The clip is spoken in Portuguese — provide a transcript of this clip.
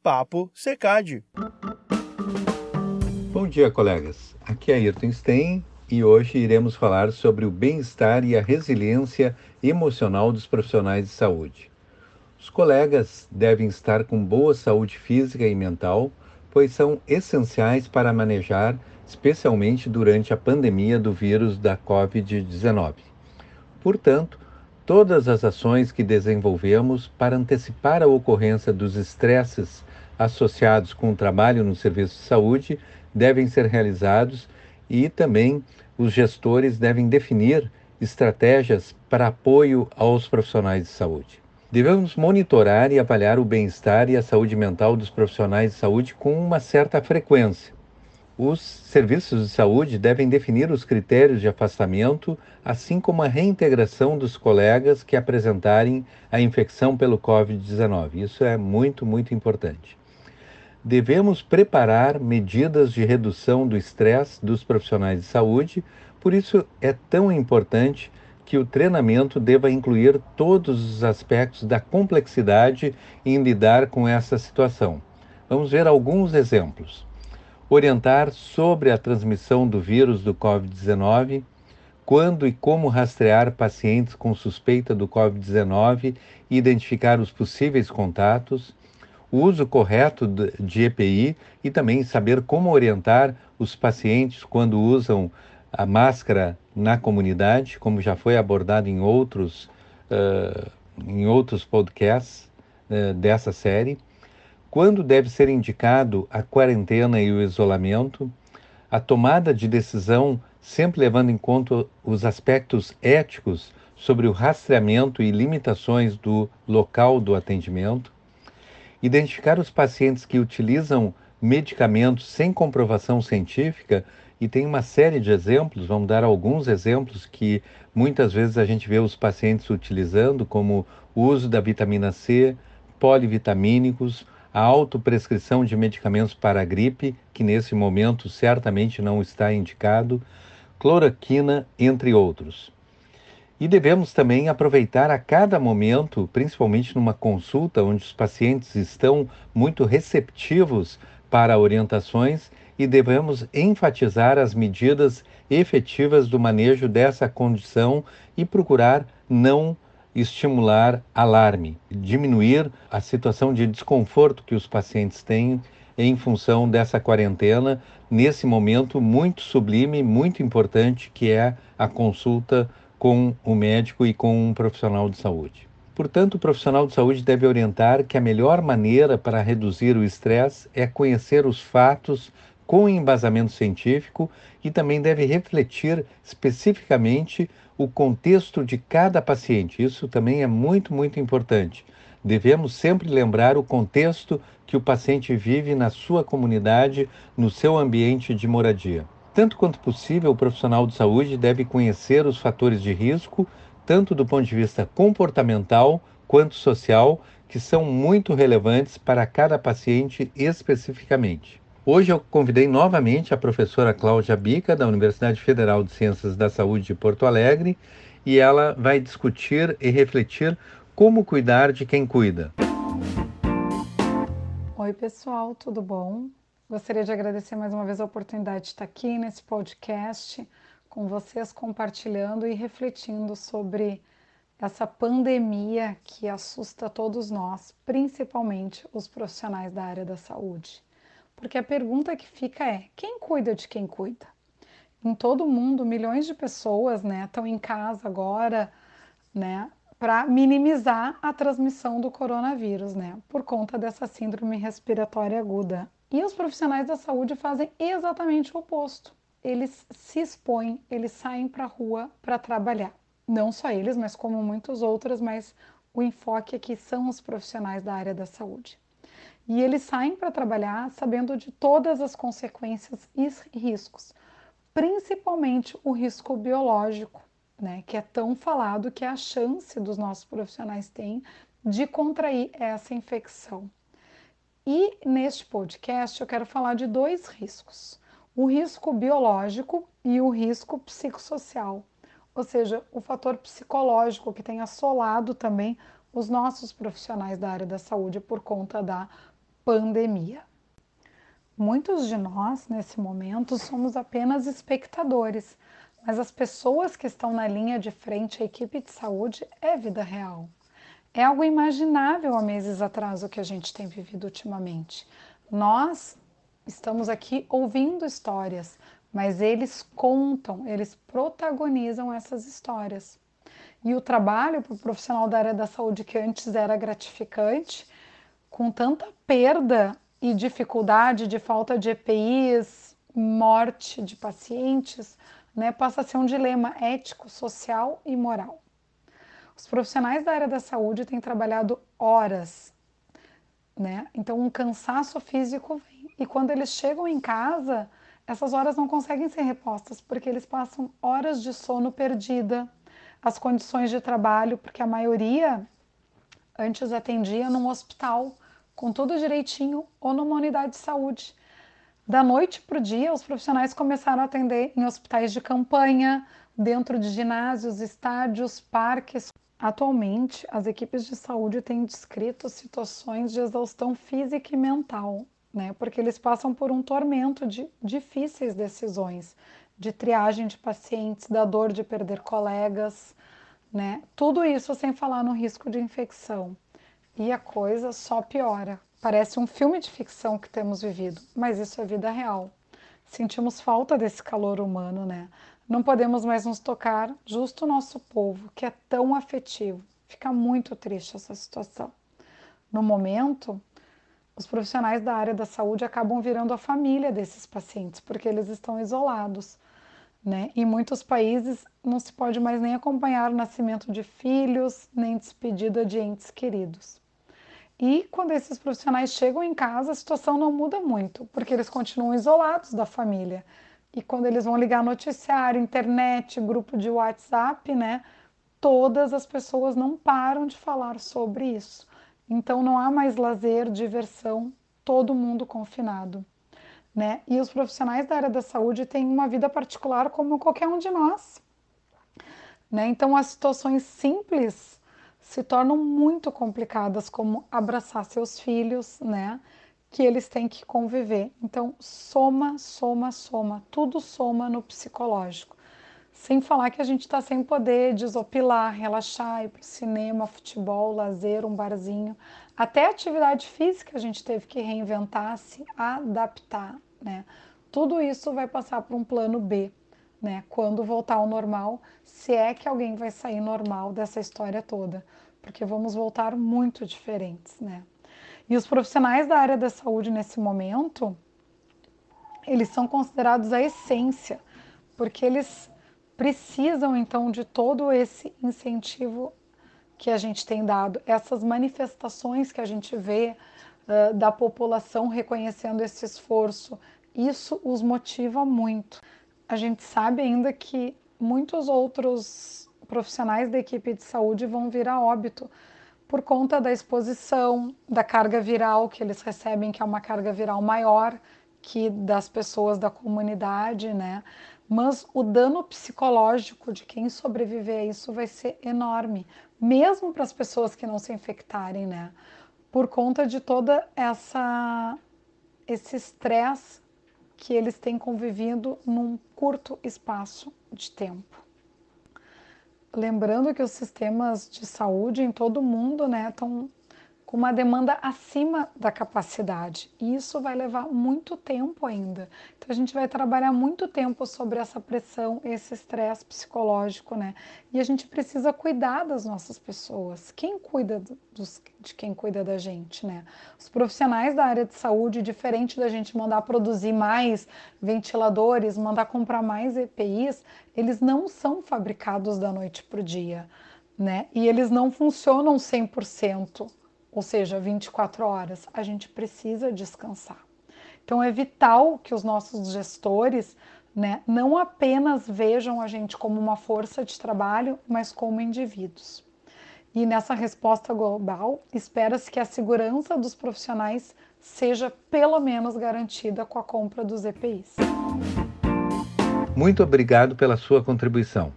Papo Secad. Bom dia, colegas. Aqui é Ayrton Stein e hoje iremos falar sobre o bem-estar e a resiliência emocional dos profissionais de saúde. Os colegas devem estar com boa saúde física e mental, pois são essenciais para manejar, especialmente durante a pandemia do vírus da Covid-19. Portanto, todas as ações que desenvolvemos para antecipar a ocorrência dos estresses associados com o trabalho no serviço de saúde devem ser realizados e também os gestores devem definir estratégias para apoio aos profissionais de saúde. Devemos monitorar e avaliar o bem-estar e a saúde mental dos profissionais de saúde com uma certa frequência os serviços de saúde devem definir os critérios de afastamento, assim como a reintegração dos colegas que apresentarem a infecção pelo Covid-19. Isso é muito, muito importante. Devemos preparar medidas de redução do estresse dos profissionais de saúde, por isso é tão importante que o treinamento deva incluir todos os aspectos da complexidade em lidar com essa situação. Vamos ver alguns exemplos orientar sobre a transmissão do vírus do Covid-19, quando e como rastrear pacientes com suspeita do Covid-19 e identificar os possíveis contatos, o uso correto de EPI e também saber como orientar os pacientes quando usam a máscara na comunidade, como já foi abordado em outros, uh, em outros podcasts uh, dessa série. Quando deve ser indicado a quarentena e o isolamento, a tomada de decisão sempre levando em conta os aspectos éticos sobre o rastreamento e limitações do local do atendimento, identificar os pacientes que utilizam medicamentos sem comprovação científica e tem uma série de exemplos, vamos dar alguns exemplos que muitas vezes a gente vê os pacientes utilizando, como o uso da vitamina C, polivitamínicos, a autoprescrição de medicamentos para a gripe, que nesse momento certamente não está indicado, cloroquina, entre outros. E devemos também aproveitar a cada momento, principalmente numa consulta onde os pacientes estão muito receptivos para orientações, e devemos enfatizar as medidas efetivas do manejo dessa condição e procurar não estimular alarme, diminuir a situação de desconforto que os pacientes têm em função dessa quarentena, nesse momento muito sublime, muito importante, que é a consulta com o médico e com um profissional de saúde. Portanto, o profissional de saúde deve orientar que a melhor maneira para reduzir o estresse é conhecer os fatos com embasamento científico e também deve refletir especificamente o contexto de cada paciente. Isso também é muito, muito importante. Devemos sempre lembrar o contexto que o paciente vive na sua comunidade, no seu ambiente de moradia. Tanto quanto possível, o profissional de saúde deve conhecer os fatores de risco, tanto do ponto de vista comportamental quanto social, que são muito relevantes para cada paciente especificamente. Hoje eu convidei novamente a professora Cláudia Bica, da Universidade Federal de Ciências da Saúde de Porto Alegre, e ela vai discutir e refletir como cuidar de quem cuida. Oi, pessoal, tudo bom? Gostaria de agradecer mais uma vez a oportunidade de estar aqui nesse podcast com vocês, compartilhando e refletindo sobre essa pandemia que assusta todos nós, principalmente os profissionais da área da saúde. Porque a pergunta que fica é: quem cuida de quem cuida? Em todo o mundo, milhões de pessoas né, estão em casa agora né, para minimizar a transmissão do coronavírus, né, por conta dessa síndrome respiratória aguda. E os profissionais da saúde fazem exatamente o oposto. Eles se expõem, eles saem para a rua para trabalhar. Não só eles, mas como muitos outros, mas o enfoque aqui são os profissionais da área da saúde. E eles saem para trabalhar sabendo de todas as consequências e riscos, principalmente o risco biológico, né, que é tão falado que é a chance dos nossos profissionais têm de contrair essa infecção. E neste podcast eu quero falar de dois riscos: o risco biológico e o risco psicossocial, ou seja, o fator psicológico que tem assolado também os nossos profissionais da área da saúde por conta da pandemia. Muitos de nós, nesse momento, somos apenas espectadores, mas as pessoas que estão na linha de frente, a equipe de saúde, é vida real. É algo imaginável há meses atrás o que a gente tem vivido ultimamente. Nós estamos aqui ouvindo histórias, mas eles contam, eles protagonizam essas histórias. E o trabalho para o profissional da área da saúde, que antes era gratificante, com tanta perda e dificuldade de falta de EPIs, morte de pacientes, né, passa a ser um dilema ético, social e moral. Os profissionais da área da saúde têm trabalhado horas, né? Então um cansaço físico vem. E quando eles chegam em casa, essas horas não conseguem ser repostas porque eles passam horas de sono perdida, as condições de trabalho, porque a maioria antes atendia num hospital com tudo direitinho ou numa unidade de saúde. Da noite para o dia, os profissionais começaram a atender em hospitais de campanha, dentro de ginásios, estádios, parques. Atualmente, as equipes de saúde têm descrito situações de exaustão física e mental, né? Porque eles passam por um tormento de difíceis decisões, de triagem de pacientes, da dor de perder colegas, né? Tudo isso sem falar no risco de infecção e a coisa só piora. Parece um filme de ficção que temos vivido, mas isso é vida real. Sentimos falta desse calor humano, né? Não podemos mais nos tocar, justo o nosso povo, que é tão afetivo. Fica muito triste essa situação. No momento, os profissionais da área da saúde acabam virando a família desses pacientes, porque eles estão isolados. Né? Em muitos países não se pode mais nem acompanhar o nascimento de filhos, nem despedida de entes queridos. E quando esses profissionais chegam em casa, a situação não muda muito, porque eles continuam isolados da família. E quando eles vão ligar noticiário, internet, grupo de WhatsApp, né, todas as pessoas não param de falar sobre isso. Então não há mais lazer, diversão, todo mundo confinado. Né? E os profissionais da área da saúde têm uma vida particular como qualquer um de nós. Né? Então as situações simples se tornam muito complicadas, como abraçar seus filhos, né? Que eles têm que conviver. Então, soma, soma, soma, tudo soma no psicológico. Sem falar que a gente está sem poder desopilar, relaxar, ir para cinema, futebol, lazer, um barzinho. Até atividade física a gente teve que reinventar, se adaptar, né? Tudo isso vai passar para um plano B, né? Quando voltar ao normal, se é que alguém vai sair normal dessa história toda, porque vamos voltar muito diferentes, né? E os profissionais da área da saúde nesse momento, eles são considerados a essência, porque eles precisam então de todo esse incentivo que a gente tem dado, essas manifestações que a gente vê uh, da população reconhecendo esse esforço, isso os motiva muito. A gente sabe ainda que muitos outros profissionais da equipe de saúde vão vir a óbito por conta da exposição, da carga viral que eles recebem, que é uma carga viral maior que das pessoas da comunidade, né? Mas o dano psicológico de quem sobreviver a isso vai ser enorme, mesmo para as pessoas que não se infectarem, né? Por conta de toda essa esse estresse que eles têm convivido num curto espaço de tempo. Lembrando que os sistemas de saúde em todo o mundo né, estão com uma demanda acima da capacidade. E isso vai levar muito tempo ainda. Então a gente vai trabalhar muito tempo sobre essa pressão, esse estresse psicológico, né? E a gente precisa cuidar das nossas pessoas. Quem cuida dos, de quem cuida da gente, né? Os profissionais da área de saúde, diferente da gente mandar produzir mais ventiladores, mandar comprar mais EPIs, eles não são fabricados da noite para o dia. Né? E eles não funcionam 100% ou seja, 24 horas, a gente precisa descansar. Então é vital que os nossos gestores né, não apenas vejam a gente como uma força de trabalho, mas como indivíduos. E nessa resposta global, espera-se que a segurança dos profissionais seja pelo menos garantida com a compra dos EPIs. Muito obrigado pela sua contribuição.